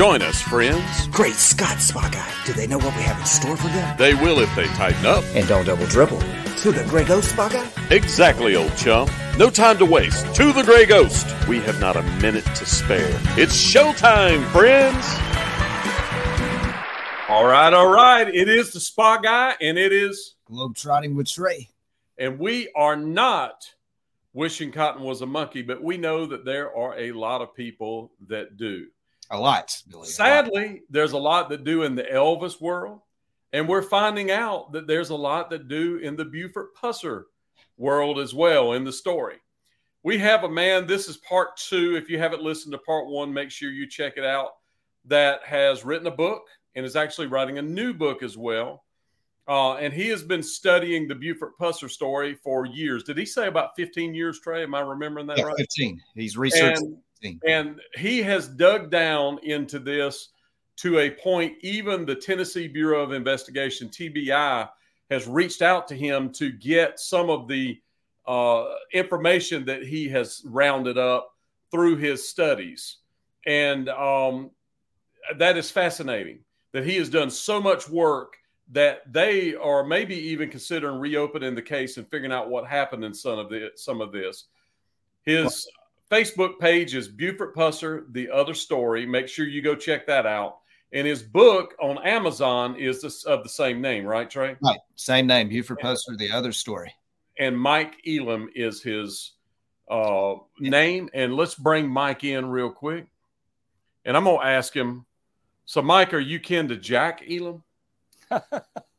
Join us, friends. Great Scott, Spa Guy. Do they know what we have in store for them? They will if they tighten up. And don't double dribble. To the Grey Ghost, Spa Guy? Exactly, old chum. No time to waste. To the Grey Ghost. We have not a minute to spare. It's showtime, friends. All right, all right. It is the Spa Guy, and it is Globetrotting with Trey. And we are not wishing Cotton was a monkey, but we know that there are a lot of people that do. A lot, Billy. Sadly, lot. there's a lot that do in the Elvis world. And we're finding out that there's a lot that do in the Buford Pusser world as well in the story. We have a man, this is part two. If you haven't listened to part one, make sure you check it out. That has written a book and is actually writing a new book as well. Uh, and he has been studying the Buford Pusser story for years. Did he say about 15 years, Trey? Am I remembering that yeah, right? 15. He's researching. And, and he has dug down into this to a point, even the Tennessee Bureau of Investigation, TBI, has reached out to him to get some of the uh, information that he has rounded up through his studies. And um, that is fascinating that he has done so much work that they are maybe even considering reopening the case and figuring out what happened in some of, the, some of this. His Facebook page is Buford Pusser, The Other Story. Make sure you go check that out. And his book on Amazon is this, of the same name, right, Trey? Right, same name, Buford Pusser, The Other Story. And Mike Elam is his uh, yeah. name. And let's bring Mike in real quick. And I'm going to ask him. So, Mike, are you kin to Jack Elam?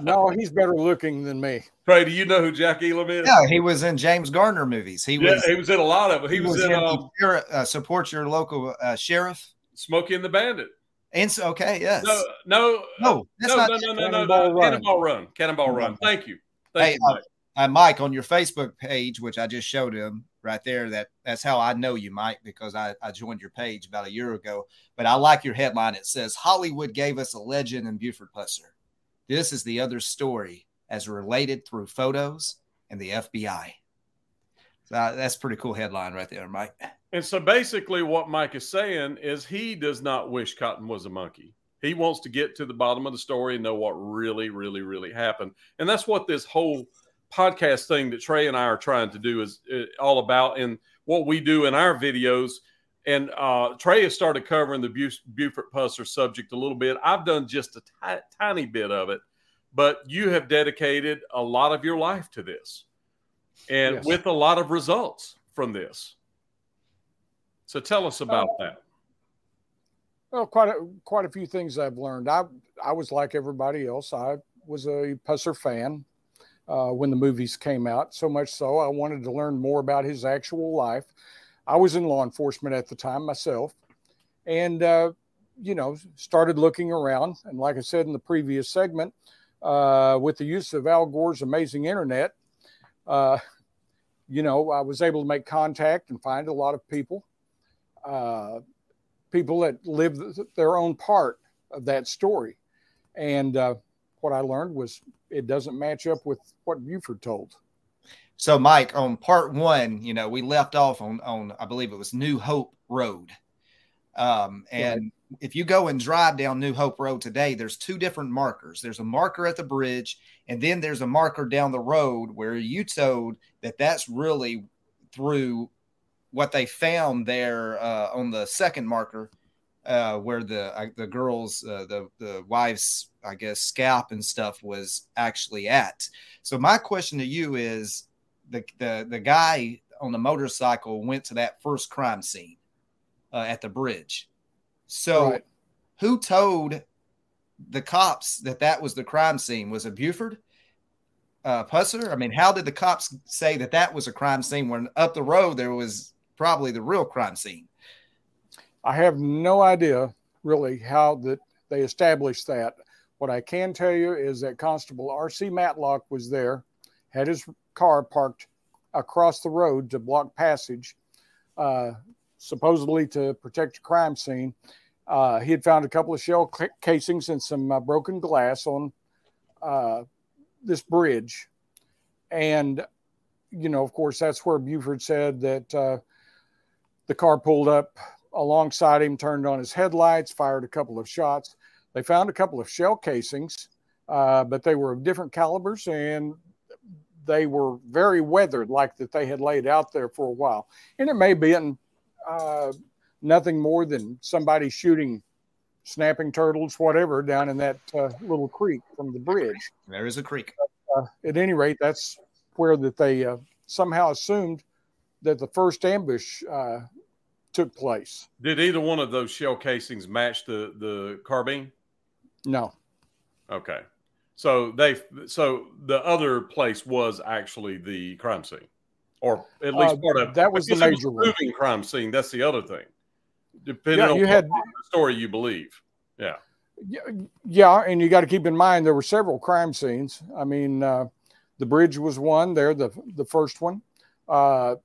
no, he's better looking than me. Trey, do you know who Jack Elam is? Yeah, he was in James Garner movies. He yeah, was. He was in a lot of. He, he was, was, in, in um, uh, support your local uh, sheriff. Smokey and the Bandit. And so, okay, yes. No, no, no, no, not no, no, Cannonball, no, no. Run. Cannonball Run. Cannonball Run. Mm-hmm. Thank you. Thank hey, you, uh, Mike. Uh, Mike, on your Facebook page, which I just showed him right there, that that's how I know you, Mike, because I, I joined your page about a year ago. But I like your headline. It says Hollywood gave us a legend in Buford Pusser. This is the other story as related through photos and the FBI. So uh, that's pretty cool headline right there, Mike. And so basically, what Mike is saying is he does not wish Cotton was a monkey. He wants to get to the bottom of the story and know what really, really, really happened. And that's what this whole podcast thing that Trey and I are trying to do is uh, all about. And what we do in our videos. And uh, Trey has started covering the Buford Pusser subject a little bit. I've done just a t- tiny bit of it, but you have dedicated a lot of your life to this and yes. with a lot of results from this. So tell us about uh, that. Well, quite a, quite a few things I've learned. I I was like everybody else. I was a Pusser fan uh, when the movies came out. So much so, I wanted to learn more about his actual life. I was in law enforcement at the time myself, and uh, you know started looking around. And like I said in the previous segment, uh, with the use of Al Gore's amazing internet, uh, you know I was able to make contact and find a lot of people uh, people that live their own part of that story. And uh, what I learned was it doesn't match up with what Buford told. So, Mike, on part one, you know, we left off on on I believe it was New Hope Road. Um, and right. if you go and drive down New Hope Road today, there's two different markers. There's a marker at the bridge, and then there's a marker down the road where you told that that's really through what they found there uh, on the second marker, uh, where the uh, the girls, uh, the the wives, I guess, scalp and stuff was actually at. So my question to you is, the the the guy on the motorcycle went to that first crime scene uh, at the bridge. So right. who told the cops that that was the crime scene? Was it Buford? Uh, Pusser? I mean, how did the cops say that that was a crime scene when up the road there was probably the real crime scene. I have no idea really how that they established that. What I can tell you is that Constable R.C. Matlock was there, had his car parked across the road to block passage, uh, supposedly to protect a crime scene. Uh, he had found a couple of shell casings and some uh, broken glass on uh, this bridge. And, you know, of course, that's where Buford said that uh, the car pulled up alongside him, turned on his headlights, fired a couple of shots. They found a couple of shell casings, uh, but they were of different calibers and they were very weathered, like that they had laid out there for a while. And it may be in, uh, nothing more than somebody shooting snapping turtles, whatever, down in that uh, little creek from the bridge. There is a creek. Uh, at any rate, that's where that they uh, somehow assumed that the first ambush uh, took place. Did either one of those shell casings match the the carbine? No. Okay. So they so the other place was actually the crime scene, or at least Uh, part of that was the major one. moving crime scene. That's the other thing. Depending Yeah, on you what had- the story you believe. Yeah. Yeah, yeah, and you got to keep in mind there were several crime scenes. I mean, uh, the bridge was one there, the the first one. Uh,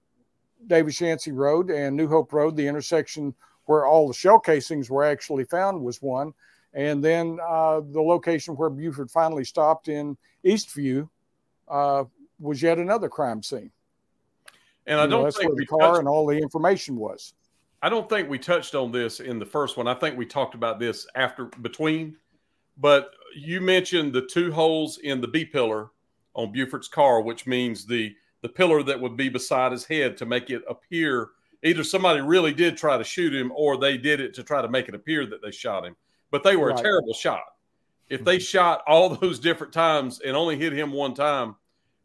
David Shancy Road and New Hope Road, the intersection where all the shell casings were actually found, was one. And then uh, the location where Buford finally stopped in Eastview uh, was yet another crime scene. And I You know, don't know, that's think where the car touched, and all the information was. I don't think we touched on this in the first one. I think we talked about this after between. But you mentioned the two holes in the B pillar on Buford's car, which means the the pillar that would be beside his head to make it appear either somebody really did try to shoot him or they did it to try to make it appear that they shot him. But they were Right. a terrible shot. If they shot all those different times and only hit him one time,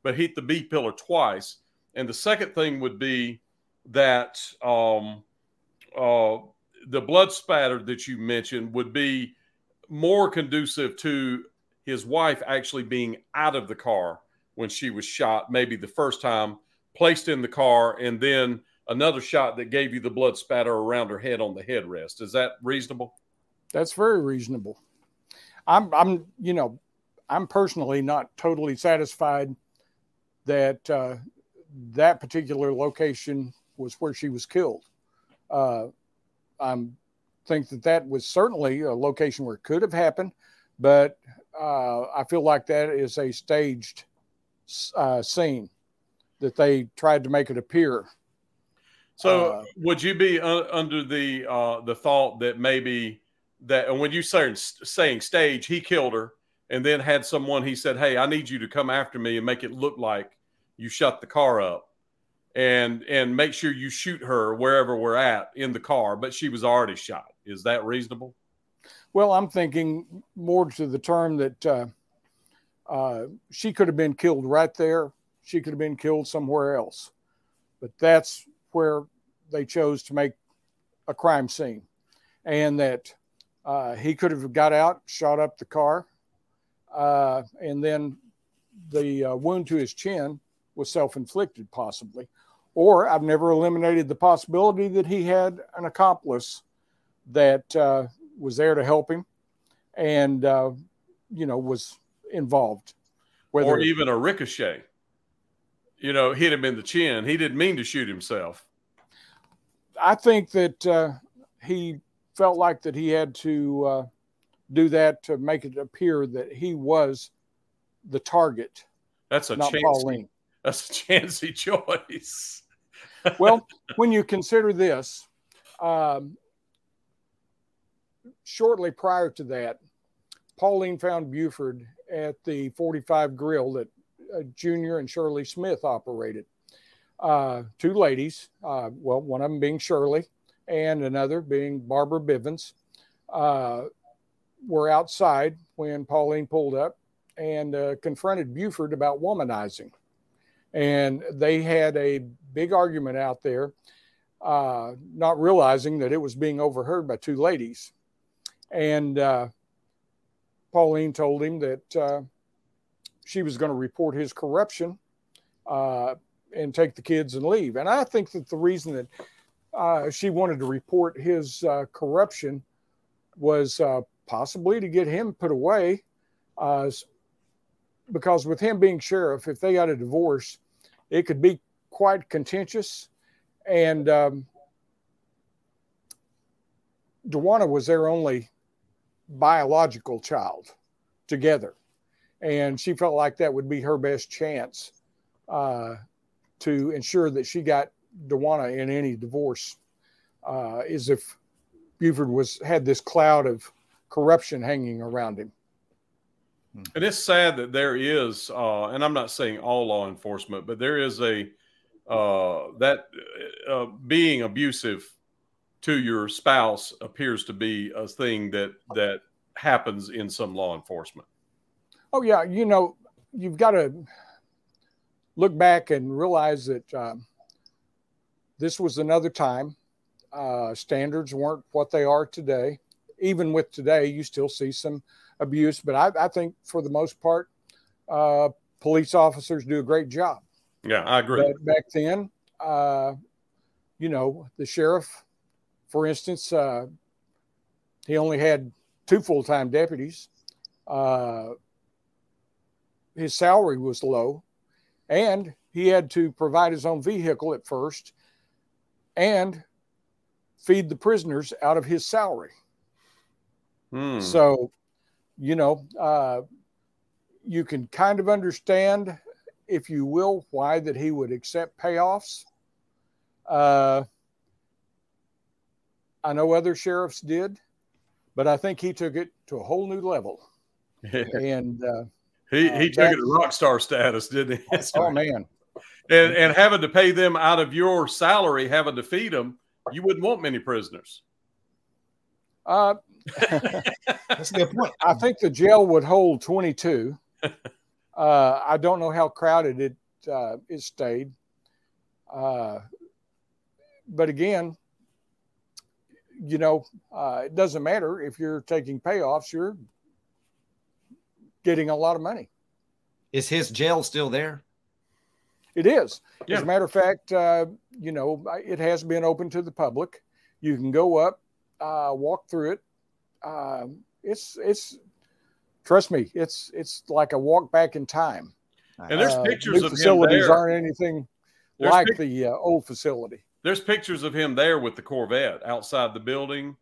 but hit the B pillar twice, and the second thing would be that um, uh, the blood spatter that you mentioned would be more conducive to his wife actually being out of the car when she was shot, maybe the first time, placed in the car, and then another shot that gave you the blood spatter around her head on the headrest. Is that reasonable? That's very reasonable. I'm, I'm, you know, I'm personally not totally satisfied that uh, that particular location was where she was killed. Uh, I think that that was certainly a location where it could have happened, but uh, I feel like that is a staged uh, scene that they tried to make it appear. So, Uh, would you be uh, under the uh, the thought that maybe that, and when you say saying stage, he killed her, and then had someone he said, "Hey, I need you to come after me and make it look like you shut the car up, and and make sure you shoot her wherever we're at in the car." But she was already shot. Is that reasonable? Well, I'm thinking more to the term that uh, uh, she could have been killed right there. She could have been killed somewhere else. But that's where they chose to make a crime scene. And that uh, he could have got out, shot up the car, uh, and then the uh, wound to his chin was self inflicted, possibly. Or I've never eliminated the possibility that he had an accomplice that uh, was there to help him and uh, you know was involved whether or even a ricochet? You know, hit him in the chin. He didn't mean to shoot himself. i think that uh, he felt like that he had to uh, do that to make it appear that he was the target That's a not chance. pauline That's a chancy choice. well when you consider this um, shortly prior to that pauline found buford at the 45 grill that uh, junior and shirley smith operated uh, two ladies uh, well one of them being shirley and another being barbara bivens uh, were outside when pauline pulled up and uh, confronted buford about womanizing and they had a big argument out there uh, not realizing that it was being overheard by two ladies. And uh, Pauline told him that uh, she was going to report his corruption uh, and take the kids and leave. And I think that the reason that uh, she wanted to report his uh, corruption was uh, possibly to get him put away. Uh, because with him being sheriff, if they got a divorce, it could be quite contentious and um, Dwana was their only biological child together, and she felt like that would be her best chance uh, to ensure that she got Dwana in any divorce uh, as if Buford was had this cloud of corruption hanging around him. And it's sad that there is, uh, and I'm not saying all law enforcement, but there is a uh, that uh, being abusive to your spouse appears to be a thing that that happens in some law enforcement. Oh yeah, you know, you've got to look back and realize that um, this was another time. Uh, standards weren't what they are today. Even with today, you still see some abuse, but I, I think for the most part, uh, police officers do a great job. Yeah, I agree. But back then, uh, you know, the sheriff, for instance, uh, he only had two full time deputies. Uh, his salary was low, and he had to provide his own vehicle at first and feed the prisoners out of his salary. Hmm. So, you know, uh, you can kind of understand, if you will, why that he would accept payoffs. Uh, I know other sheriffs did, but I think he took it to a whole new level. and uh, he uh, he took it to rock star status, didn't he? oh man, and and having to pay them out of your salary, having to feed them, you wouldn't want many prisoners. uh, That's a good point. I think the jail would hold 22. Uh, I don't know how crowded it uh, it stayed. Uh, but again, you know, uh, it doesn't matter if you're taking payoffs, you're getting a lot of money. Is his jail still there? It is. Yeah. As a matter of fact, uh, you know, it has been open to the public. You can go up, uh, walk through it. Um, it's it's trust me, it's it's like a walk back in time. And there's Uh, pictures of him facilities there. aren't anything There's like pic- the uh, old facility. There's pictures of him there with the Corvette outside the building.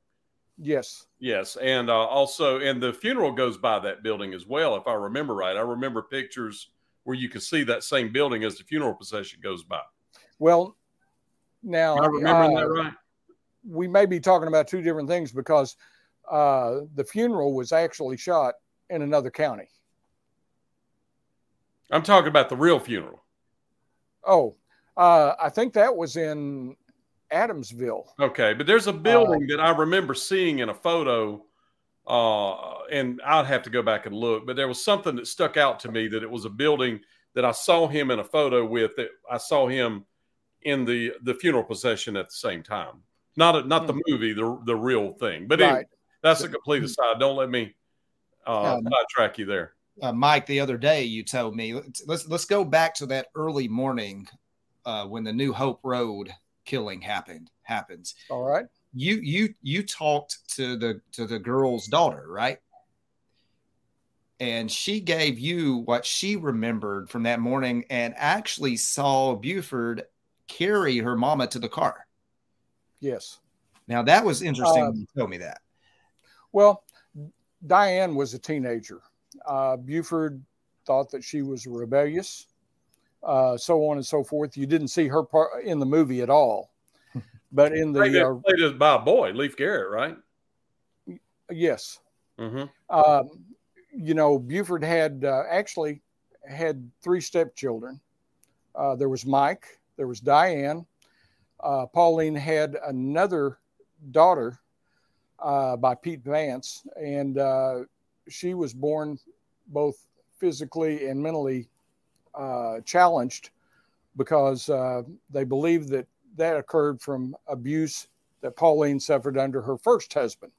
Yes. Yes, and uh, also, and the funeral goes by that building as well, if I remember right. I remember pictures where you can see that same building as the funeral procession goes by. Well, now Am I remembering uh, that right? we may be talking about two different things because uh, the funeral was actually shot in another county. I'm talking about the real funeral. Oh, uh, I think that was in Adamsville. Okay, but there's a building that I remember seeing in a photo, uh, and I'd have to go back and look. But there was something that stuck out to me that it was a building that I saw him in a photo with. That I saw him in the the funeral procession at the same time. Not a, not the movie, the the real thing. But anyway, that's a complete aside. Don't let me uh, Um, sidetrack you there. uh, Mike, the other day you told me let's let's, let's go back to that early morning uh, when the New Hope Road killing happened happens. All right. You you you talked to the to the girl's daughter, right? And she gave you what she remembered from that morning, and actually saw Buford carry her mama to the car. Yes. Now that was interesting. When you told me that. Well, Diane was a teenager. Uh, Buford thought that she was rebellious, uh, so on and so forth. You didn't see her part in the movie at all, but in the uh, played it by a boy, Leif Garrett, right? yes, Mm-hmm. um, you know, Buford had uh, actually had three stepchildren. Uh, there was Mike, there was Diane. Uh, Pauline had another daughter uh, by Pete Vance, and uh, she was born both physically and mentally uh, challenged because uh, they believed that that occurred from abuse that Pauline suffered under her first husband.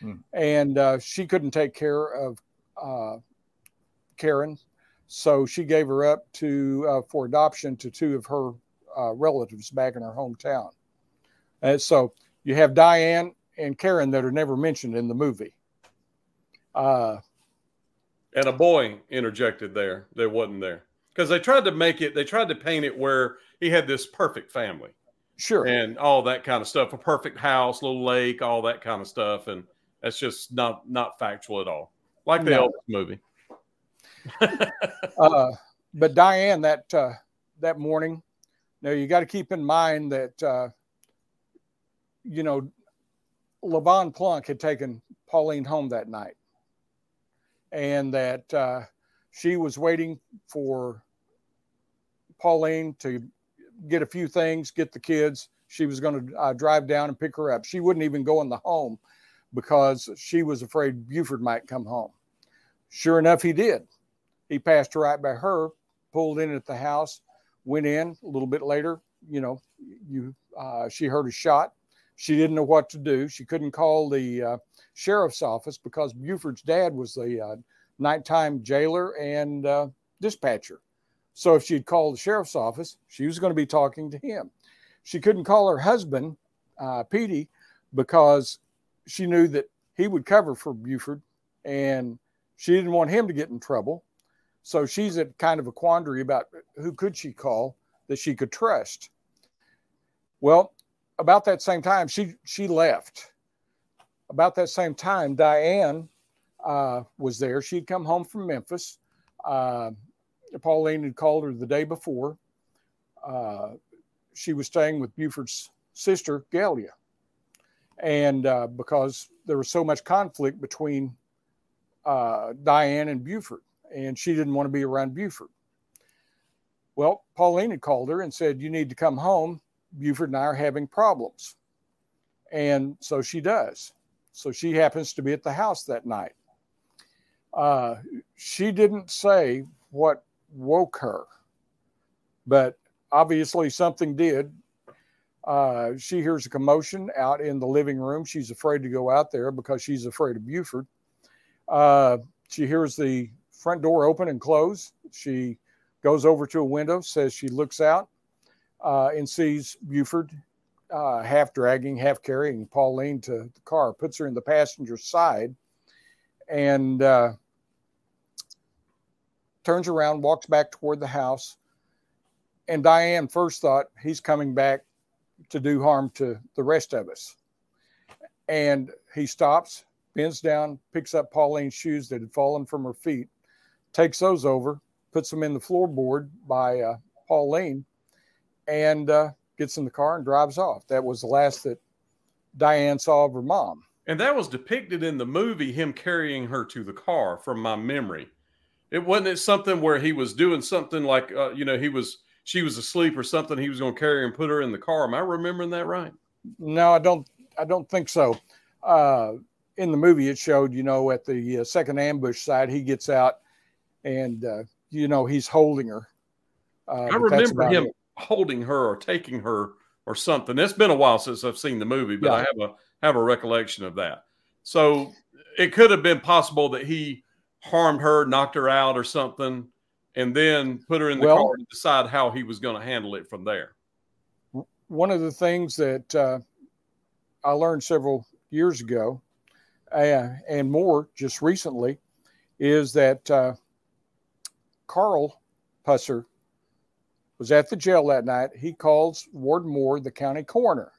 Hmm. And uh, she couldn't take care of uh, Karen, so she gave her up to uh, for adoption to two of her uh, relatives back in her hometown. And so you have Diane and Karen that are never mentioned in the movie. Uh, and a boy interjected there that wasn't there because they tried to make it they tried to paint it where he had this perfect family sure. and all that kind of stuff a perfect house little lake all that kind of stuff and that's just not not factual at all like the No. Elvis movie uh, but Diane, that uh, that morning, now you got to keep in mind that uh, you know, Levon Plunk had taken Pauline home that night, and that uh, she was waiting for Pauline to get a few things, get the kids. She was going to uh, drive down and pick her up. She wouldn't even go in the home because she was afraid Buford might come home. Sure enough, he did. He passed right by her, pulled in at the house, went in a little bit later. You know, you uh, she heard a shot. She didn't know what to do. She couldn't call the uh, sheriff's office because Buford's dad was the uh, nighttime jailer and uh, dispatcher. So if she'd called the sheriff's office, she was going to be talking to him. She couldn't call her husband, uh, Petey, because she knew that he would cover for Buford and she didn't want him to get in trouble. So she's at kind of a quandary about who could she call that she could trust. Well, about that same time, she she left. About that same time, Diane uh, was there. She'd come home from Memphis. Uh, Pauline had called her the day before. Uh, she was staying with Buford's sister, Galia. And uh, because there was so much conflict between uh, Diane and Buford, and she didn't want to be around Buford. Well, Pauline had called her and said, You need to come home. Buford and I are having problems. And so she does. So she happens to be at the house that night. Uh, she didn't say what woke her, but obviously something did. Uh, she hears a commotion out in the living room. She's afraid to go out there because she's afraid of Buford. Uh, she hears the front door open and close. She goes over to a window, says she looks out uh, and sees Buford uh, half dragging, half carrying Pauline to the car, puts her in the passenger side, and uh, turns around, walks back toward the house. And Diane first thought he's coming back to do harm to the rest of us. And he stops, bends down, picks up Pauline's shoes that had fallen from her feet, takes those over, puts them in the floorboard by uh, Pauline, and uh, gets in the car and drives off. That was the last that Diane saw of her mom. And that was depicted in the movie, him carrying her to the car, from my memory. It wasn't it something where he was doing something like, uh, you know, he was she was asleep or something. He was going to carry and put her in the car. Am I remembering that right? No, I don't. I don't think so. Uh, in the movie, it showed, you know, at the uh, second ambush side, he gets out and, uh, you know, he's holding her. Uh, I remember him it. holding her or taking her or something. It's been a while since I've seen the movie, but yeah. I have a have a recollection of that. So it could have been possible that he harmed her, knocked her out, or something, and then put her in the well, car to decide how he was going to handle it from there. One of the things that uh, I learned several years ago, uh, and more just recently, is that uh, Carl Pusser was at the jail that night. He calls Ward Moore, the county coroner,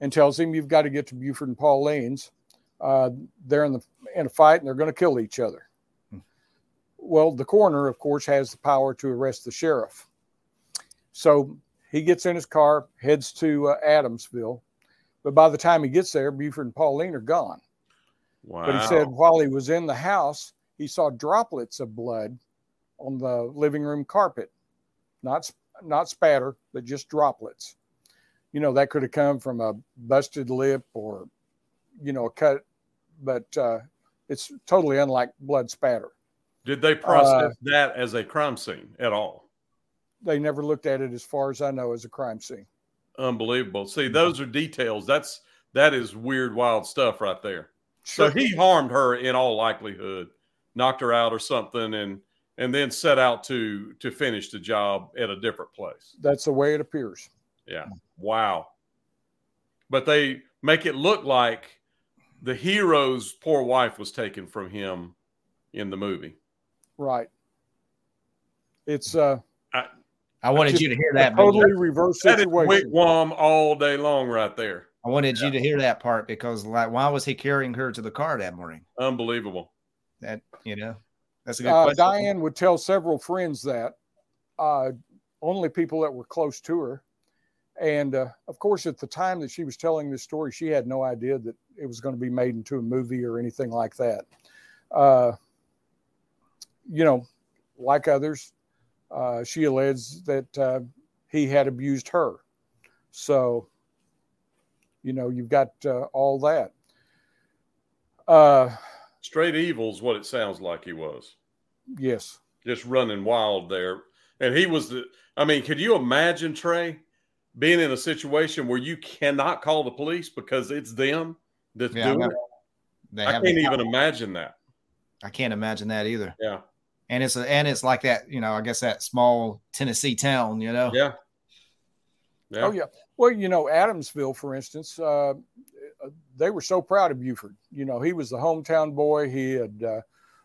and tells him, "You've got to get to Buford and Pauline's. Uh, they're in the in a fight, and they're going to kill each other." Well, the coroner, of course, has the power to arrest the sheriff. So he gets in his car, heads to uh, Adamsville. But by the time he gets there, Buford and Pauline are gone. Wow. But he said while he was in the house, he saw droplets of blood on the living room carpet. Not, not spatter, but just droplets. You know, that could have come from a busted lip or, you know, a cut, but uh, it's totally unlike blood spatter. Did they process uh, that as a crime scene at all? They never looked at it, as far as I know, as a crime scene. Unbelievable. See, those are details. That's that is weird, wild stuff right there. Sure. So he harmed her in all likelihood, knocked her out or something, and and then set out to to finish the job at a different place. That's the way it appears. Yeah. Wow. But they make it look like the hero's poor wife was taken from him in the movie. Right. It's uh I, I wanted you to hear that. Totally reverse situation. That is wigwam all day long right there. I wanted yeah. you to hear that part because like why was he carrying her to the car that morning? Unbelievable. That you know, that's a good uh, question. Diane would tell several friends that uh, only people that were close to her. And uh, of course, at the time that she was telling this story, she had no idea that it was going to be made into a movie or anything like that. You know, like others, uh, she alleged that uh, he had abused her. So, you know, you've got uh, all that. Uh, Straight evil is what it sounds like he was. Yes. Just running wild there. And he was the, I mean, could you imagine, Trey, being in a situation where you cannot call the police because it's them that's yeah, doing it? I can't even imagine that. I can't imagine that either. Yeah. And it's a, and it's like that, you know, I guess that small Tennessee town, you know. Yeah. yeah. Oh yeah. Well, you know, Adamsville, for instance, uh, they were so proud of Buford. You know, he was the hometown boy. He had uh,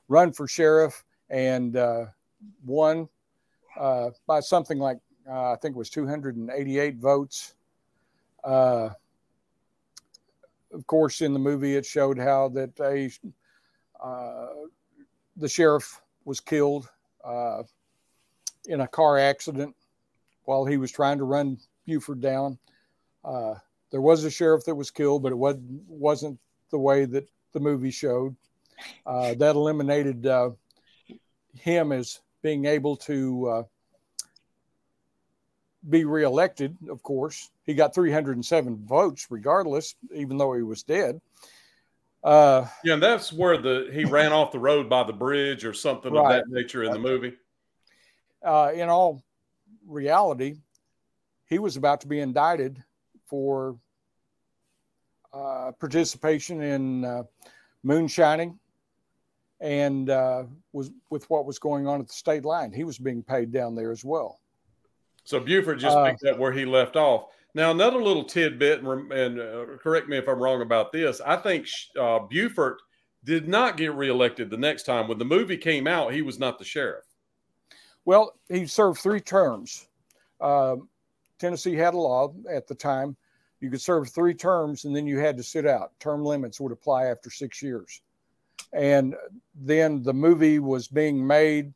run for sheriff and uh, won uh, by something like uh, I think it was 288 votes. Uh, of course, in the movie, it showed how that a uh, the sheriff was killed in a car accident while he was trying to run Buford down. Uh, there was a sheriff that was killed, but it was, wasn't the way that the movie showed. Uh, that eliminated uh, him as being able to uh, be reelected, of course. He got 307 votes regardless, even though he was dead. Uh, yeah, and that's where the he ran off the road by the bridge or something right. of that nature in the movie. Uh, in all reality, he was about to be indicted for uh, participation in uh, moonshining and uh, was with what was going on at the state line. He was being paid down there as well. So Buford just uh, picked up where he left off. Now, another little tidbit, and, uh, correct me if I'm wrong about this. I think uh, Buford did not get reelected the next time. When the movie came out, he was not the sheriff. Well, he served three terms. Um, Tennessee had a law at the time. You could serve three terms and then you had to sit out. Term limits would apply after six years. And then the movie was being made.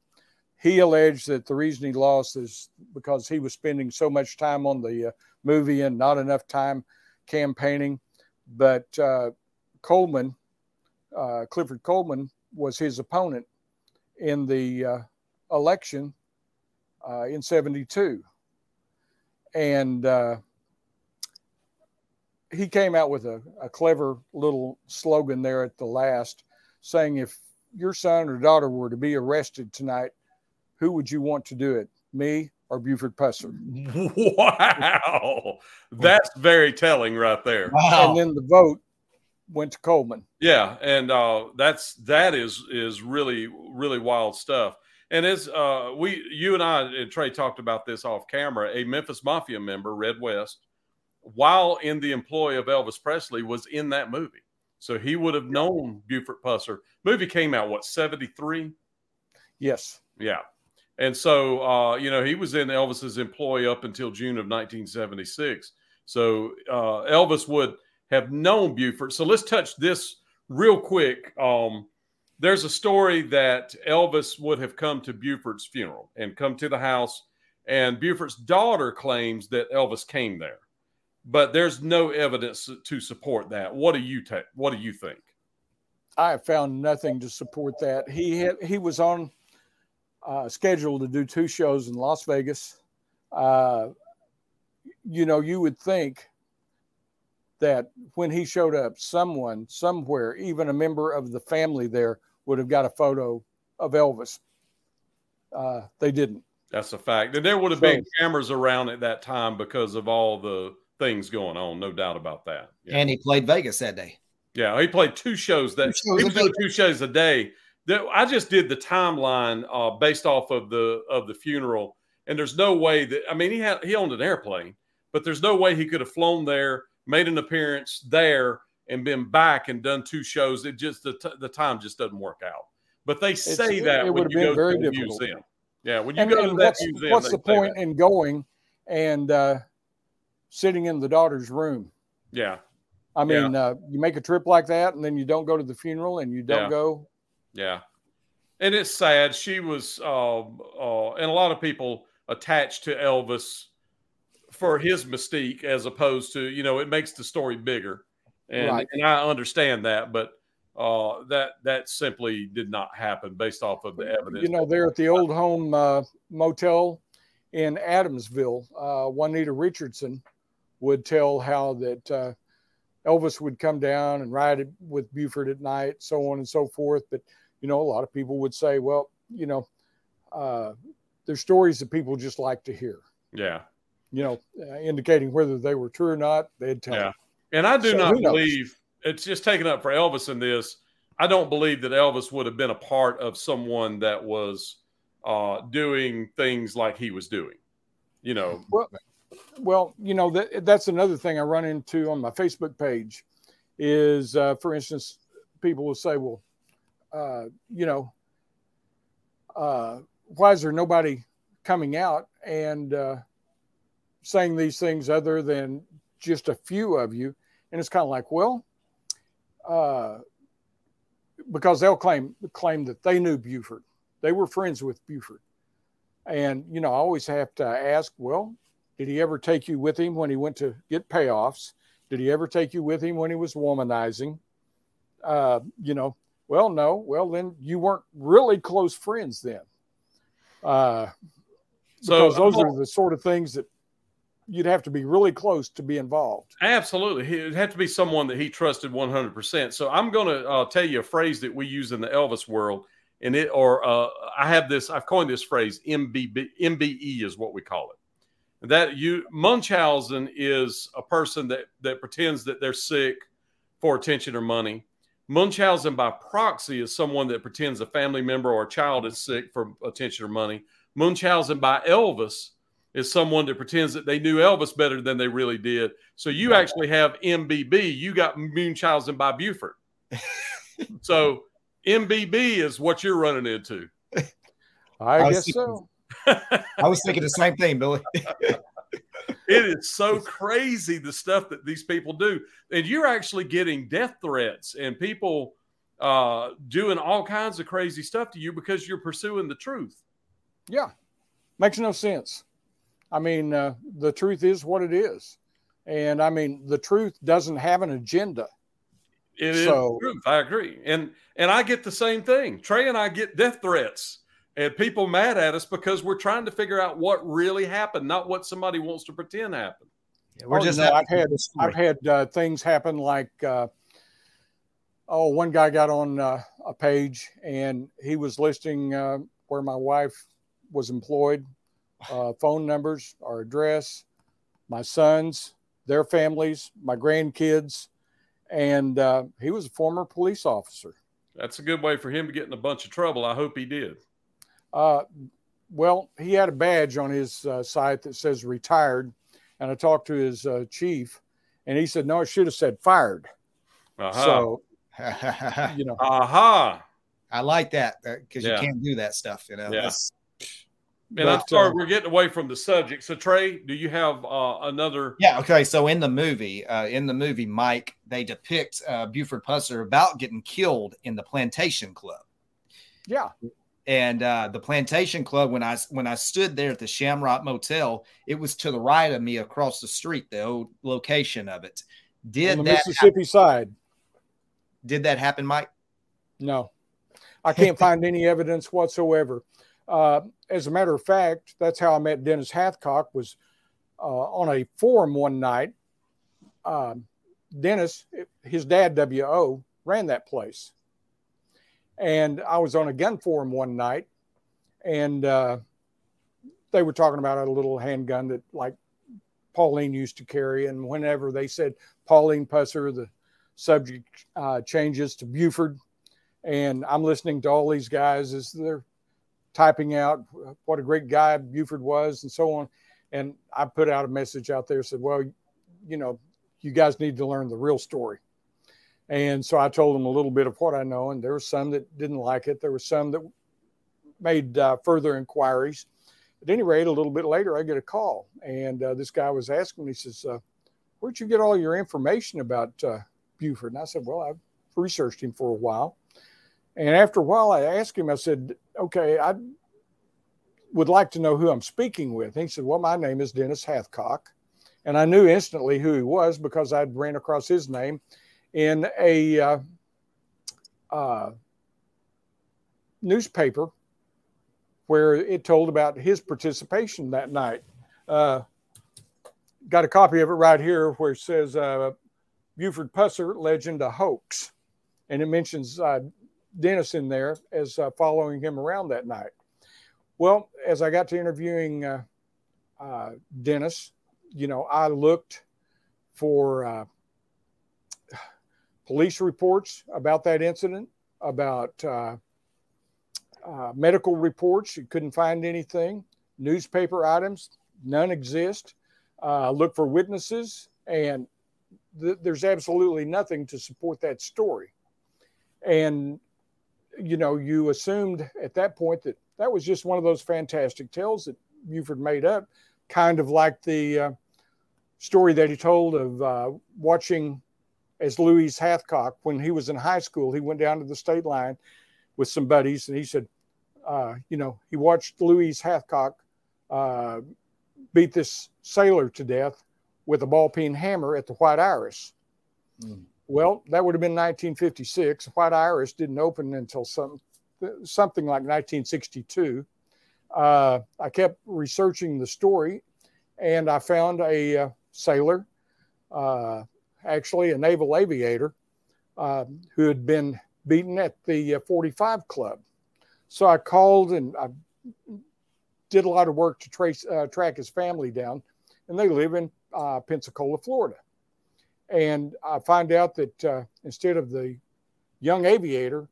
He alleged that the reason he lost is because he was spending so much time on the uh, movie and not enough time campaigning. But uh, Coleman, uh, Clifford Coleman, was his opponent in the uh, election uh, in 72 and uh, he came out with a, a clever little slogan there at the last saying if your son or daughter were to be arrested tonight who would you want to do it me or buford pusser wow that's very telling right there wow. and then the vote went to coleman yeah and uh, that's that is is really really wild stuff and as uh, we, you and I and Trey talked about this off camera, a Memphis Mafia member, Red West, while in the employ of Elvis Presley, was in that movie. So he would have known Buford Pusser. Movie came out what seventy three. Yes. Yeah. And so, uh, you know, he was in Elvis's employ up until June of 1976. So uh, Elvis would have known Buford. So let's touch this real quick. Um, there's a story that Elvis would have come to Buford's funeral and come to the house, and Buford's daughter claims that Elvis came there, but there's no evidence to support that. What do you take? What do you think? I have found nothing to support that. He had, he was on uh, schedule to do two shows in Las Vegas. Uh, you know, you would think that when he showed up, someone somewhere, even a member of the family there, would have got a photo of Elvis. Uh, they didn't. That's a fact. And there would have so, been cameras around at that time because of all the things going on. No doubt about that. Yeah. And he played Vegas that day. Yeah, he played two shows that two shows, he two shows a day. I just did the timeline uh, based off of the of the funeral, and there's no way that I mean he had he owned an airplane, but there's no way he could have flown there, made an appearance there, and been back and done two shows. It just the, t- the time just doesn't work out. But they say it's, that when you go to the difficult. museum. Yeah, when you and, go and to that what's, museum, what's the point that. in going and uh, sitting in the daughter's room? Yeah, I mean, yeah. Uh, you make a trip like that, and then you don't go to the funeral, and you don't yeah. go. Yeah, and it's sad. She was, uh, uh, and a lot of people attached to Elvis for his mystique as opposed to you know it makes the story bigger, and Right. and I understand that, but uh, that that simply did not happen based off of the evidence. You know, there at the old home uh, motel in Adamsville, uh, Juanita Richardson would tell how that uh, Elvis would come down and ride it with Buford at night, so on and so forth. But you know, a lot of people would say, well, you know, uh, there's stories that people just like to hear. yeah. You know, uh, indicating whether they were true or not. They'd tell. Yeah. And I do So not believe it's just taken up for Elvis in this. I don't believe that Elvis would have been a part of someone that was uh, doing things like he was doing. You know, Well, you know that that's another thing I run into on my Facebook page is, uh, for instance, people will say, "Well, uh, you know, uh, why is there nobody coming out and uh, saying these things other than just a few of you?" And it's kind of like, well, uh, because they'll claim claim that they knew Buford, they were friends with Buford, and you know, I always have to ask, well, did he ever take you with him when he went to get payoffs? Did he ever take you with him when he was womanizing? Uh, you know, well, no. Well, then you weren't really close friends then. Uh, So, because those are the sort of things that you'd have to be really close to be involved. Absolutely. It'd have to be someone that he trusted 100%. So I'm going to uh, tell you a phrase that we use in the Elvis world. And it, or uh, I have this, I've coined this phrase, MBB, MBE is what we call it. That you, Munchausen is a person that, that pretends that they're sick for attention or money. Munchausen by proxy is someone that pretends a family member or a child is sick for attention or money. Munchausen by Elvis is someone that pretends that they knew Elvis better than they really did. So you actually have MBB. You got Munchausen by Buford. so MBB is what you're running into. I, I guess thinking- so. I was thinking the same thing, Billy. It is so crazy the stuff that these people do, and you're actually getting death threats and people uh, doing all kinds of crazy stuff to you because you're pursuing the truth. Yeah, makes no sense. I mean, uh, the truth is what it is, and I mean, the truth doesn't have an agenda. It is So- the truth. I agree, and and I get the same thing. Trey and I get death threats and people mad at us because we're trying to figure out what really happened, not what somebody wants to pretend happened. We're Oh, just no, I've had with the story. I've had uh, things happen like uh, oh one guy got on uh, a page and he was listing uh, where my wife was employed, uh, phone numbers, our address, my sons, their families, my grandkids, and uh, he was a former police officer. That's a good way for him to get in a bunch of trouble. I hope he did. Uh, well, he had a badge on his uh, site that says retired, and I talked to his uh, chief, and he said no, it should have said fired. Uh-huh. So you know, Aha. I like that because Yeah. you can't do that stuff. You know, Yeah. That's- And I'm sorry, uh, we're getting away from the subject. So, Trey, do you have uh, another? yeah. Okay. So in the movie, uh, in the movie, Mike, they depict uh, Buford Pusser about getting killed in the Plantation Club. yeah, and uh, the plantation club when i when i stood there at the shamrock motel it was to the right of me across the street the old location of it did on the Mississippi side. did that happen mike No, I can't find any evidence whatsoever. Uh, as a matter of fact, that's how I met Dennis Hathcock. Was uh, on a forum one night. Um, Dennis, his dad W.O. ran that place, and I was on a gun forum one night, and uh, they were talking about a little handgun that like Pauline used to carry, and whenever they said Pauline Pusser, the subject uh, changes to Buford and I'm listening to all these guys as they're typing out what a great guy Buford was and so on. And I put out a message out there said, well, you know, you guys need to learn the real story. And so I told them a little bit of what I know, and there were some that didn't like it. There were some that made uh, further inquiries. At any rate, a little bit later, I get a call, and uh, this guy was asking me, he says, uh, "Where'd you get all your information about uh, Buford?" And I said, "Well, I've researched him for a while." And after a while, I asked him, I said, okay, I would like to know who I'm speaking with. And he said, well, my name is Dennis Hathcock. And I knew instantly who he was because I'd ran across his name in a uh, uh, newspaper where it told about his participation that night. Uh, got a copy of it right here where it says uh, Buford Pusser, legend, a hoax. And it mentions uh, Dennis in there as uh, following him around that night. Well, as I got to interviewing Dennis, you know, I looked for police reports about that incident, about uh, uh, medical reports. You couldn't find anything. Newspaper items, none exist. Uh, look for witnesses, and th- there's absolutely nothing to support that story. And you know, you assumed at that point that that was just one of those fantastic tales that Buford made up, kind of like the uh, story that he told of uh, watching as Louise Hathcock when he was in high school. He went down to the state line with some buddies, and he said, uh, you know, he watched Louise Hathcock uh, beat this sailor to death with a ball peen hammer at the White Iris. Mm. Well, that would have been 1956. White Iris didn't open until some, something like 1962. Uh, I kept researching the story and I found a uh, sailor, uh, actually a naval aviator, uh, who had been beaten at the uh, 45 Club. So I called and I did a lot of work to trace uh, track his family down, and they live in Pensacola, Florida. And I find out that uh, instead of the young aviator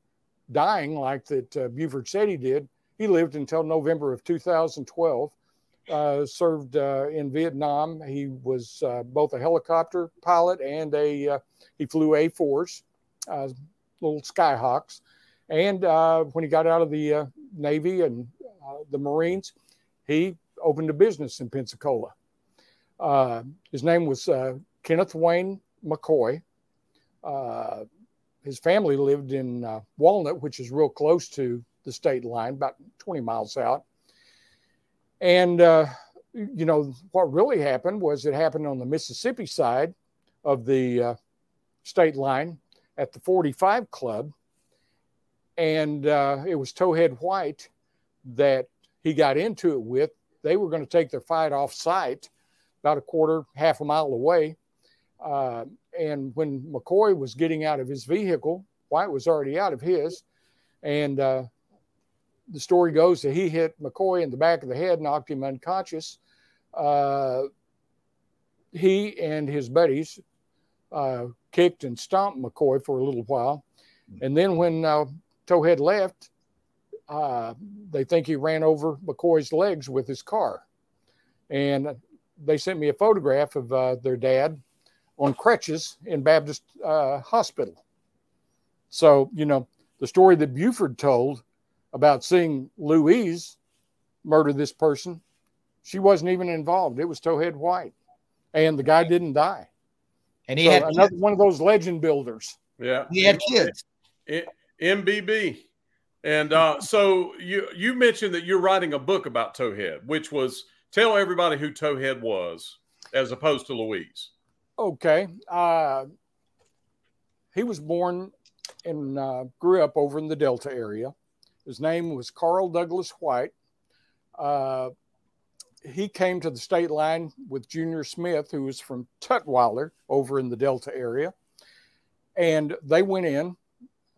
dying like that uh, Buford said he did, he lived until November of 2012. Uh, served uh, in Vietnam. He was uh, both a helicopter pilot and a uh, he flew A4s, little Skyhawks. And when he got out of the Navy and the Marines, he opened a business in Pensacola. his name was Kenneth Wayne McCoy. Uh, his family lived in uh, Walnut, which is real close to the state line, about 20 miles out. And, uh, you know, what really happened was it happened on the Mississippi side of the uh, state line at the 45 Club. And uh, it was Towhead White that he got into it with. They were going to take their fight off site about a quarter, half a mile away. Uh, and when McCoy was getting out of his vehicle, White was already out of his. And uh, the story goes that he hit McCoy in the back of the head, knocked him unconscious. Uh, he and his buddies uh, kicked and stomped McCoy for a little while. And then when uh, Towhead left, uh, they think he ran over McCoy's legs with his car. And they sent me a photograph of uh, their dad on crutches in Baptist uh, Hospital. So, you know, the story that Buford told about seeing Louise murder this person, she wasn't even involved. It was Towhead White, and the guy didn't die. And he so had another kids. one of those legend builders. Yeah, he had kids. It, MBB. And uh, so you you mentioned that you're writing a book about Towhead, which was tell everybody who Towhead was, as opposed to Louise. Okay. Uh, he was born and uh, grew up over in the Delta area. His name was Carl Douglas White. Uh, he came to the state line with Junior Smith, who was from Tutwiler over in the Delta area. And they went in,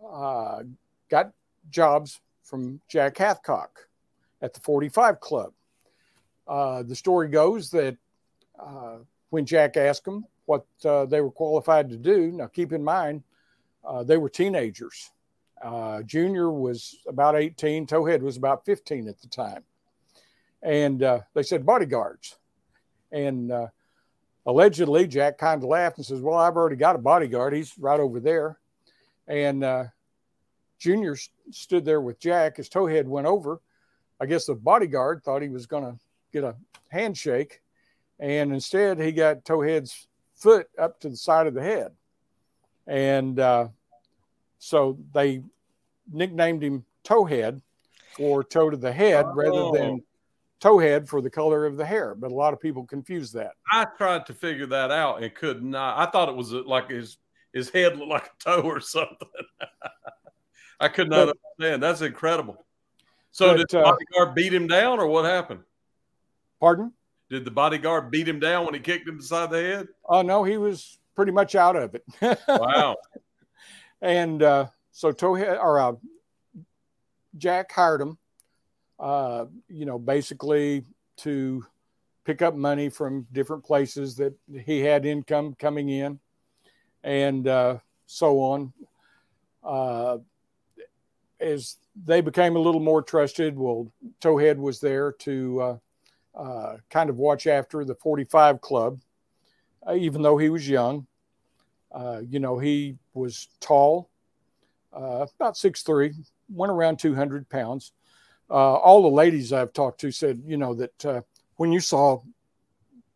uh, got jobs from Jack Hathcock at the 45 Club. Uh, the story goes that uh, when Jack asked them what uh, they were qualified to do. Now, keep in mind, uh, they were teenagers. Uh, Junior was about 18, Towhead was about 15 at the time. And uh, they said bodyguards. And uh, allegedly, Jack kind of laughed and says, Well, I've already got a bodyguard. He's right over there. And uh, Junior stood there with Jack as Towhead went over. I guess the bodyguard thought he was going to get a handshake. And instead, he got Towhead's foot up to the side of the head. And uh, so they nicknamed him Towhead for toe to the head oh. rather than towhead for the color of the hair, but a lot of people confuse that. I tried to figure that out and could not. I thought it was like his his head looked like a toe or something. I could not but, understand. That's incredible. So but, did the uh, bodyguard beat him down, or what happened? Pardon? Did the bodyguard beat him down when he kicked him beside the head? Oh no, he was pretty much out of it. wow. And uh, so Towhead or uh, Jack hired him, uh, you know, basically to pick up money from different places that he had income coming in, and uh, so on. Uh, as they became a little more trusted, well, Towhead was there to uh, uh, kind of watch after the 45 Club, uh, even though he was young. Uh, you know, he was tall, uh, about six three, went around 200 pounds. Uh, all the ladies I've talked to said, you know, that when you saw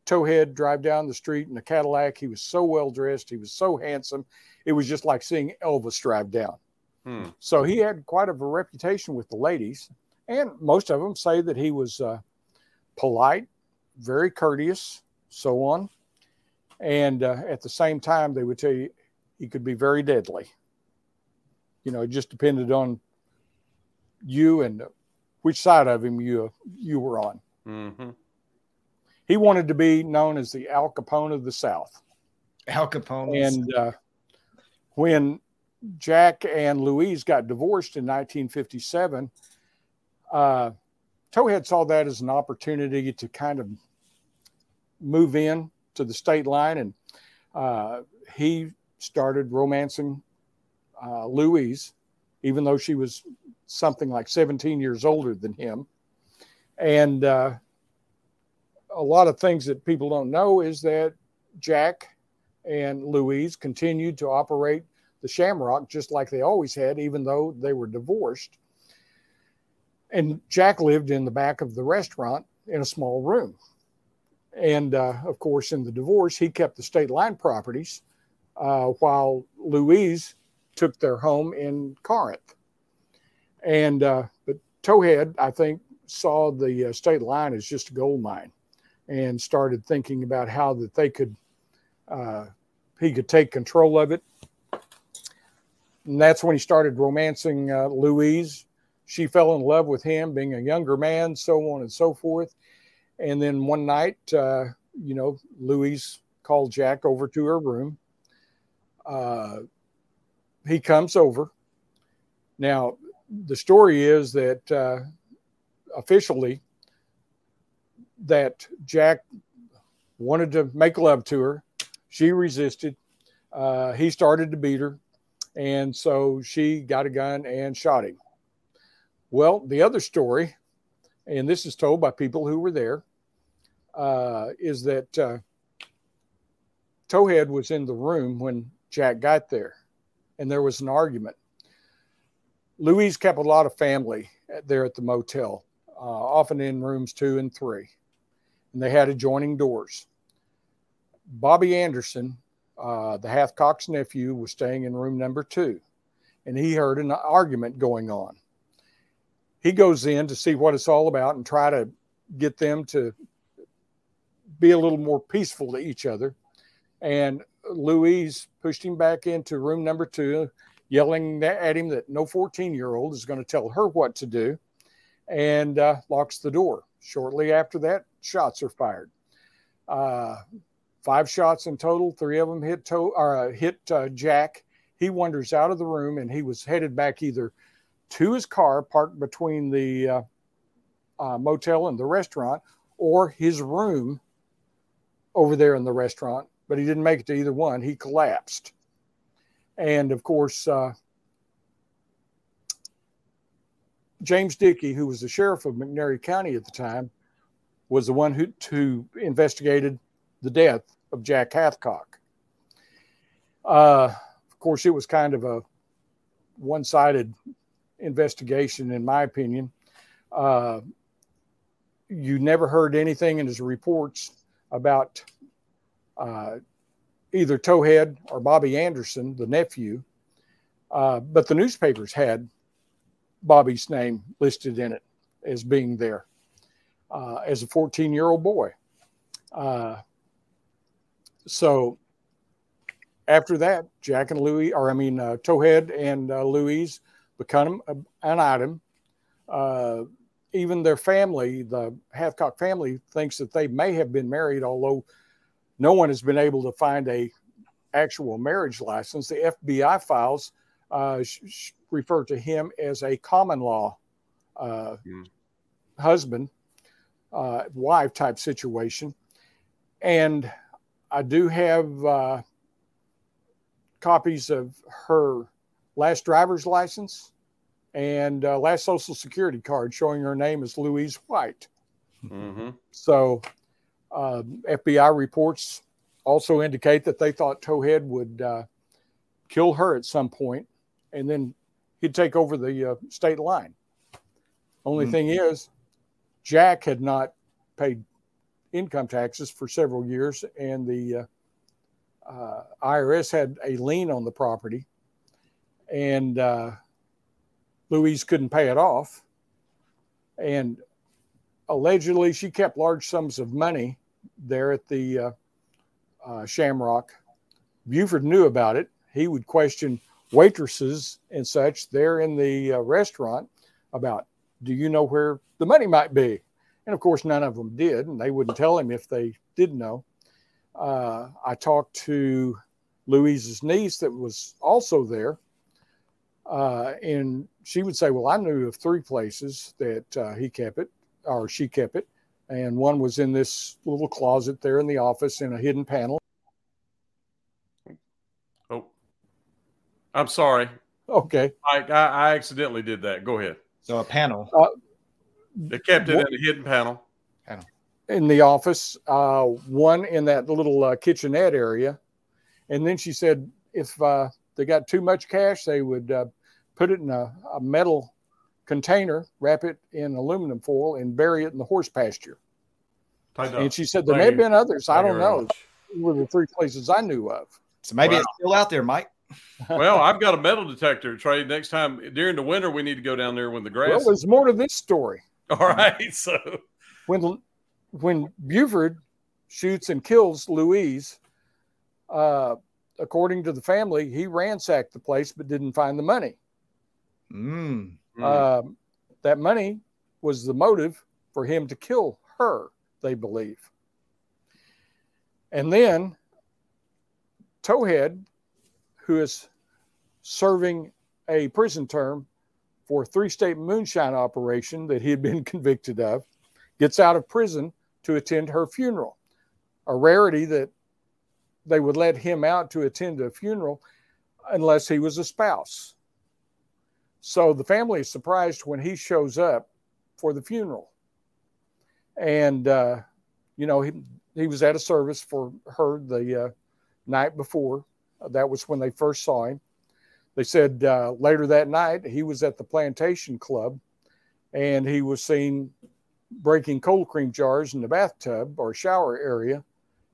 Towhead drive down the street in a Cadillac, he was so well dressed, he was so handsome. It was just like seeing Elvis drive down. Hmm. So he had quite of a reputation with the ladies, and most of them say that he was uh, polite, very courteous, so on. And uh, at the same time, they would tell you he could be very deadly. You know, it just depended on you and which side of him you you were on. Mm-hmm. He wanted to be known as the Al Capone of the South. Al Capone. And uh, when Jack and Louise got divorced in 1957, uh, Towhead saw that as an opportunity to kind of move in to the state line, and uh, he started romancing uh, Louise, even though she was something like 17 years older than him. And uh, a lot of things that people don't know is that Jack and Louise continued to operate the Shamrock just like they always had, even though they were divorced. And Jack lived in the back of the restaurant in a small room. And uh, of course, in the divorce, he kept the state line properties uh, while Louise took their home in Corinth. And uh, but Towhead, I think, saw the uh, state line as just a gold mine and started thinking about how that they could uh, he could take control of it. And that's when he started romancing uh, Louise she fell in love with him being a younger man, so on and so forth. And then one night, uh, you know, Louise called Jack over to her room. He comes over. Now, the story is that uh, officially, that Jack wanted to make love to her. She resisted. Uh, he started to beat her. And so she got a gun and shot him. Well, the other story, and this is told by people who were there, uh, is that uh, Towhead was in the room when Jack got there, and there was an argument. Louise kept a lot of family there at the motel, uh, often in rooms two and three, and they had adjoining doors. Bobby Anderson, uh, the Hathcock's nephew, was staying in room number two, and he heard an argument going on he goes in to see what it's all about and try to get them to be a little more peaceful to each other. And Louise pushed him back into room number two, yelling at him that no 14 year old is going to tell her what to do, and uh, locks the door. Shortly after that, shots are fired. Uh, five shots in total. Three of them hit to, or, uh, hit uh, Jack. He wanders out of the room, and he was headed back either to his car parked between the uh, uh, motel and the restaurant or his room over there in the restaurant, but he didn't make it to either one. He collapsed. And of course, uh, James Dickey, who was the sheriff of McNairy County at the time, was the one who, who investigated the death of Jack Hathcock. Uh, of course, it was kind of a one sided investigation, in my opinion. Uh, you never heard anything in his reports about uh, either Towhead or Bobby Anderson, the nephew, uh, but the newspapers had Bobby's name listed in it as being there. uh, as a 14 year old boy. Uh, so after that, Jack and Louis, or I mean, uh, Towhead and uh, Louise become an item. Even their family, the Hathcock family, thinks that they may have been married, although no one has been able to find a actual marriage license. The FBI files uh, sh- sh- refer to him as a common law uh, mm. husband, uh, wife type situation. And I do have uh, copies of her last driver's license and uh, last social security card showing her name is Louise White. Mm-hmm. So, uh, FBI reports also indicate that they thought Towhead would uh, kill her at some point, and then he'd take over the uh, state line. Only mm-hmm. thing is, Jack had not paid income taxes for several years, and the uh, uh, IRS had a lien on the property, and uh, Louise couldn't pay it off. And allegedly, she kept large sums of money there at the uh, uh, Shamrock. Buford knew about it. He would question waitresses and such there in the uh, restaurant about, do you know where the money might be? And of course, none of them did, and they wouldn't tell him if they didn't know. Uh, I talked to Louise's niece that was also there, uh, and she would say, Well, I knew of three places that uh, he kept it, or she kept it and one was in this little closet there in the office in a hidden panel. Oh, I'm sorry. Okay. I, I, I accidentally did that. Go ahead. So a panel. Uh, they kept it what, in a hidden panel. Panel. In the office, uh, one in that little uh, kitchenette area. And then she said if uh, they got too much cash, they would uh, put it in a, a metal container, wrap it in aluminum foil, and bury it in the horse pasture. And she said there Thank may have been others. I don't know. Were the three places I knew of. So maybe wow. it's still out there, Mike. well, I've got a metal detector, Trey. Next time during the winter, we need to go down there when the grass. Well, there's more to this story. All right. So when when Buford shoots and kills Louise, uh, according to the family, he ransacked the place but didn't find the money. Mm. Mm. that money was the motive for him to kill her, they believe. And then Towhead, who is serving a prison term for three state moonshine operation that he had been convicted of, gets out of prison to attend her funeral. A rarity that they would let him out to attend a funeral unless he was a spouse. So the family is surprised when he shows up for the funeral. And, uh, you know, he, he was at a service for her the uh, night before. That was when they first saw him. They said uh, later that night he was at the plantation club and he was seen breaking cold cream jars in the bathtub or shower area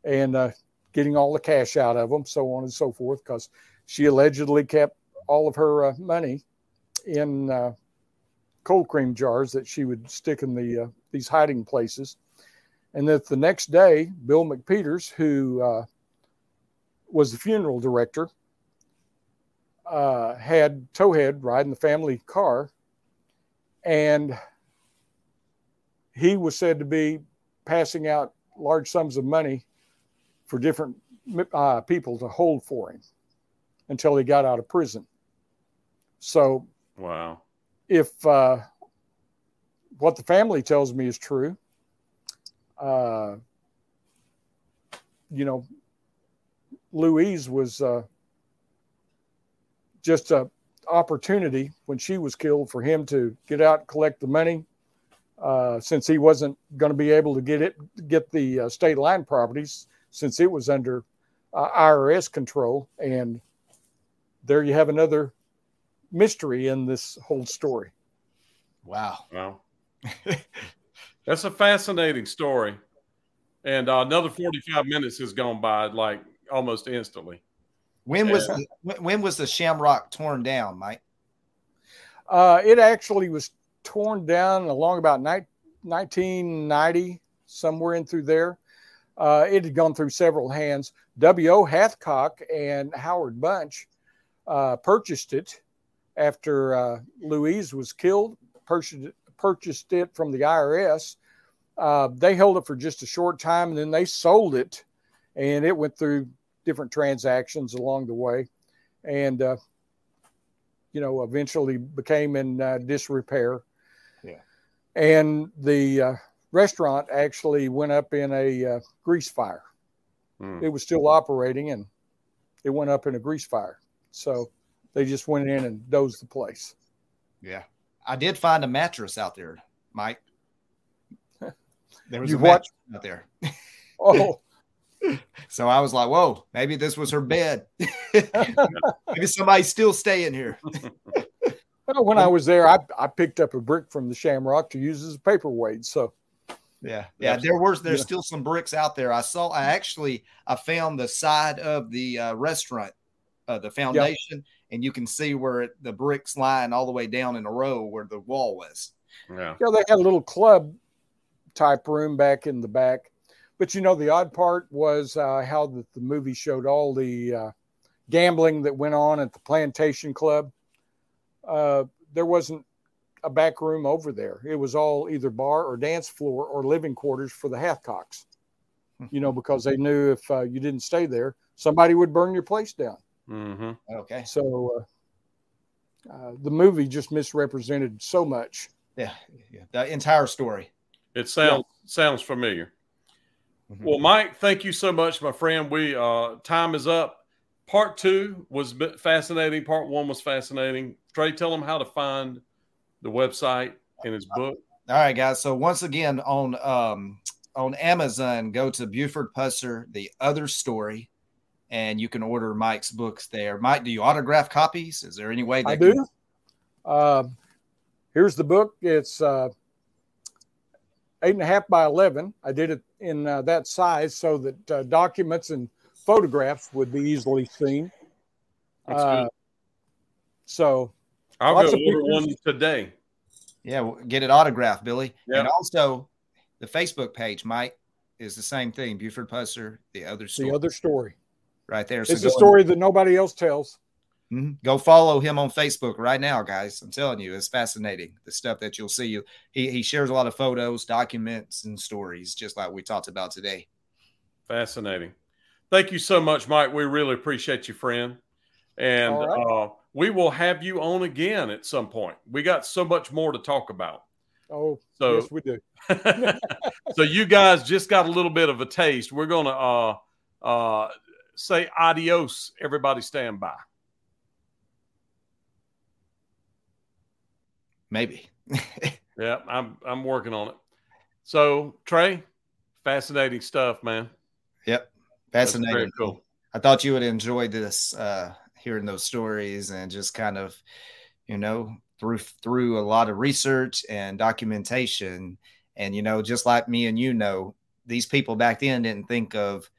and uh, getting all the cash out of them, so on and so forth, because she allegedly kept all of her uh, money in uh, cold cream jars that she would stick in the uh, these hiding places, and that the next day, Bill McPeters, who uh, was the funeral director, uh, had Towhead ride in the family car, and he was said to be passing out large sums of money for different uh, people to hold for him until he got out of prison. So Wow. If uh, what the family tells me is true, uh, you know, Louise was uh, just a opportunity when she was killed for him to get out and collect the money. Uh, since he wasn't going to be able to get it, get the uh, state line properties, since it was under uh, IRS control, and there you have another mystery in this whole story. Wow. Wow. That's a fascinating story. And uh, another 45 minutes has gone by like almost instantly. When was the, when was the Shamrock torn down, Mike? Uh, it actually was torn down along about ni- 1990, somewhere in through there. Uh, it had gone through several hands. W.O. Hathcock and Howard Bunch uh, purchased it after uh, Louise was killed, purchased, purchased it from the IRS. Uh, they held it for just a short time and then they sold it, and it went through different transactions along the way. And, uh, you know, eventually became in uh, disrepair. Yeah. And the restaurant actually went up in a uh, grease fire. Mm. It was still operating and it went up in a grease fire. So they just went in and dozed the place. Yeah. I did find a mattress out there, Mike. There was you a mattress out there. oh. So I was like, whoa, maybe this was her bed. maybe somebody's still staying here. well, when I was there, I, I picked up a brick from the shamrock to use as a paperweight. So yeah, yeah. There was there's yeah. still some bricks out there. I saw. I actually I found the side of the uh, restaurant, uh, the foundation, and you can see where it, the bricks line all the way down in a row where the wall was. Yeah. You know, they had a little club type room back in the back, but you know the odd part was uh, how the, the movie showed all the uh, gambling that went on at the Plantation Club. Uh, there wasn't a back room over there. It was all either bar or dance floor or living quarters for the Hathcocks, you know, because they knew if uh, you didn't stay there, somebody would burn your place down. Mm-hmm. Okay. So uh, uh, the movie just misrepresented so much. Yeah, yeah. the entire story. It sounds yeah. sounds familiar. Mm-hmm. Well, Mike, thank you so much, my friend. We uh, time is up. Part two was fascinating. Part one was fascinating. Trey, tell them how to find the website and his book? All right, guys. So once again on um, on Amazon, go to Buford Pusser, the other story, and you can order Mike's books there. Mike, do you autograph copies? Is there any way that I do? Uh, here's the book. It's uh, eight and a half by eleven. I did it in uh, that size so that uh, documents and photographs would be easily seen. Uh, so I'll Lots go order one today. Yeah, get it autographed, Billy. Yep. And also, the Facebook page, Mike, is the same thing. Buford Pusser, the other story. The other story. Right there. So it's a story that nobody else tells. Mm-hmm. Go follow him on Facebook right now, guys. I'm telling you, it's fascinating. The stuff that you'll see. You he, he shares a lot of photos, documents, and stories, just like we talked about today. Fascinating. Thank you so much, Mike. We really appreciate you, friend. And right. uh, we will have you on again at some point. We got so much more to talk about. Oh, so, yes, we do. so you guys just got a little bit of a taste. We're going to uh, uh, say adios. Everybody stand by. Maybe. yeah, I'm I'm working on it. So Trey, fascinating stuff, man. Yep, fascinating. cool. I thought you would enjoy this uh, hearing those stories and just kind of, you know, through through a lot of research and documentation. And you know, just like me and you know, these people back then didn't think of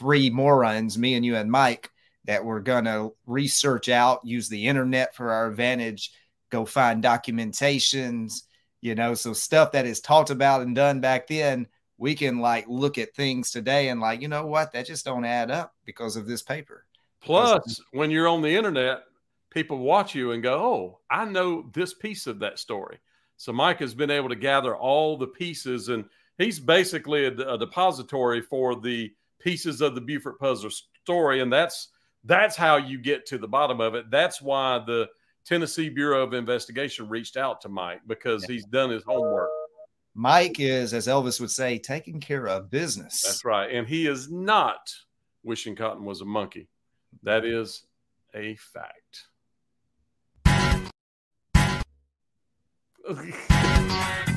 three morons, me and you and Mike, that we're gonna research out, use the internet for our advantage, go find documentations, you know, so stuff that is talked about and done back then we can like look at things today and like you know what that just don't add up because of this paper Plus, when you're on the internet, people watch you and go, "Oh, I know this piece of that story." So Mike has been able to gather all the pieces, and he's basically a, a depository for the pieces of the Buford puzzle story, and that's that's how you get to the bottom of it. That's why the Tennessee Bureau of Investigation reached out to Mike because he's done his homework. Mike is, as Elvis would say, taking care of business. That's right, and he is not wishing Cotton was a monkey. That is a fact.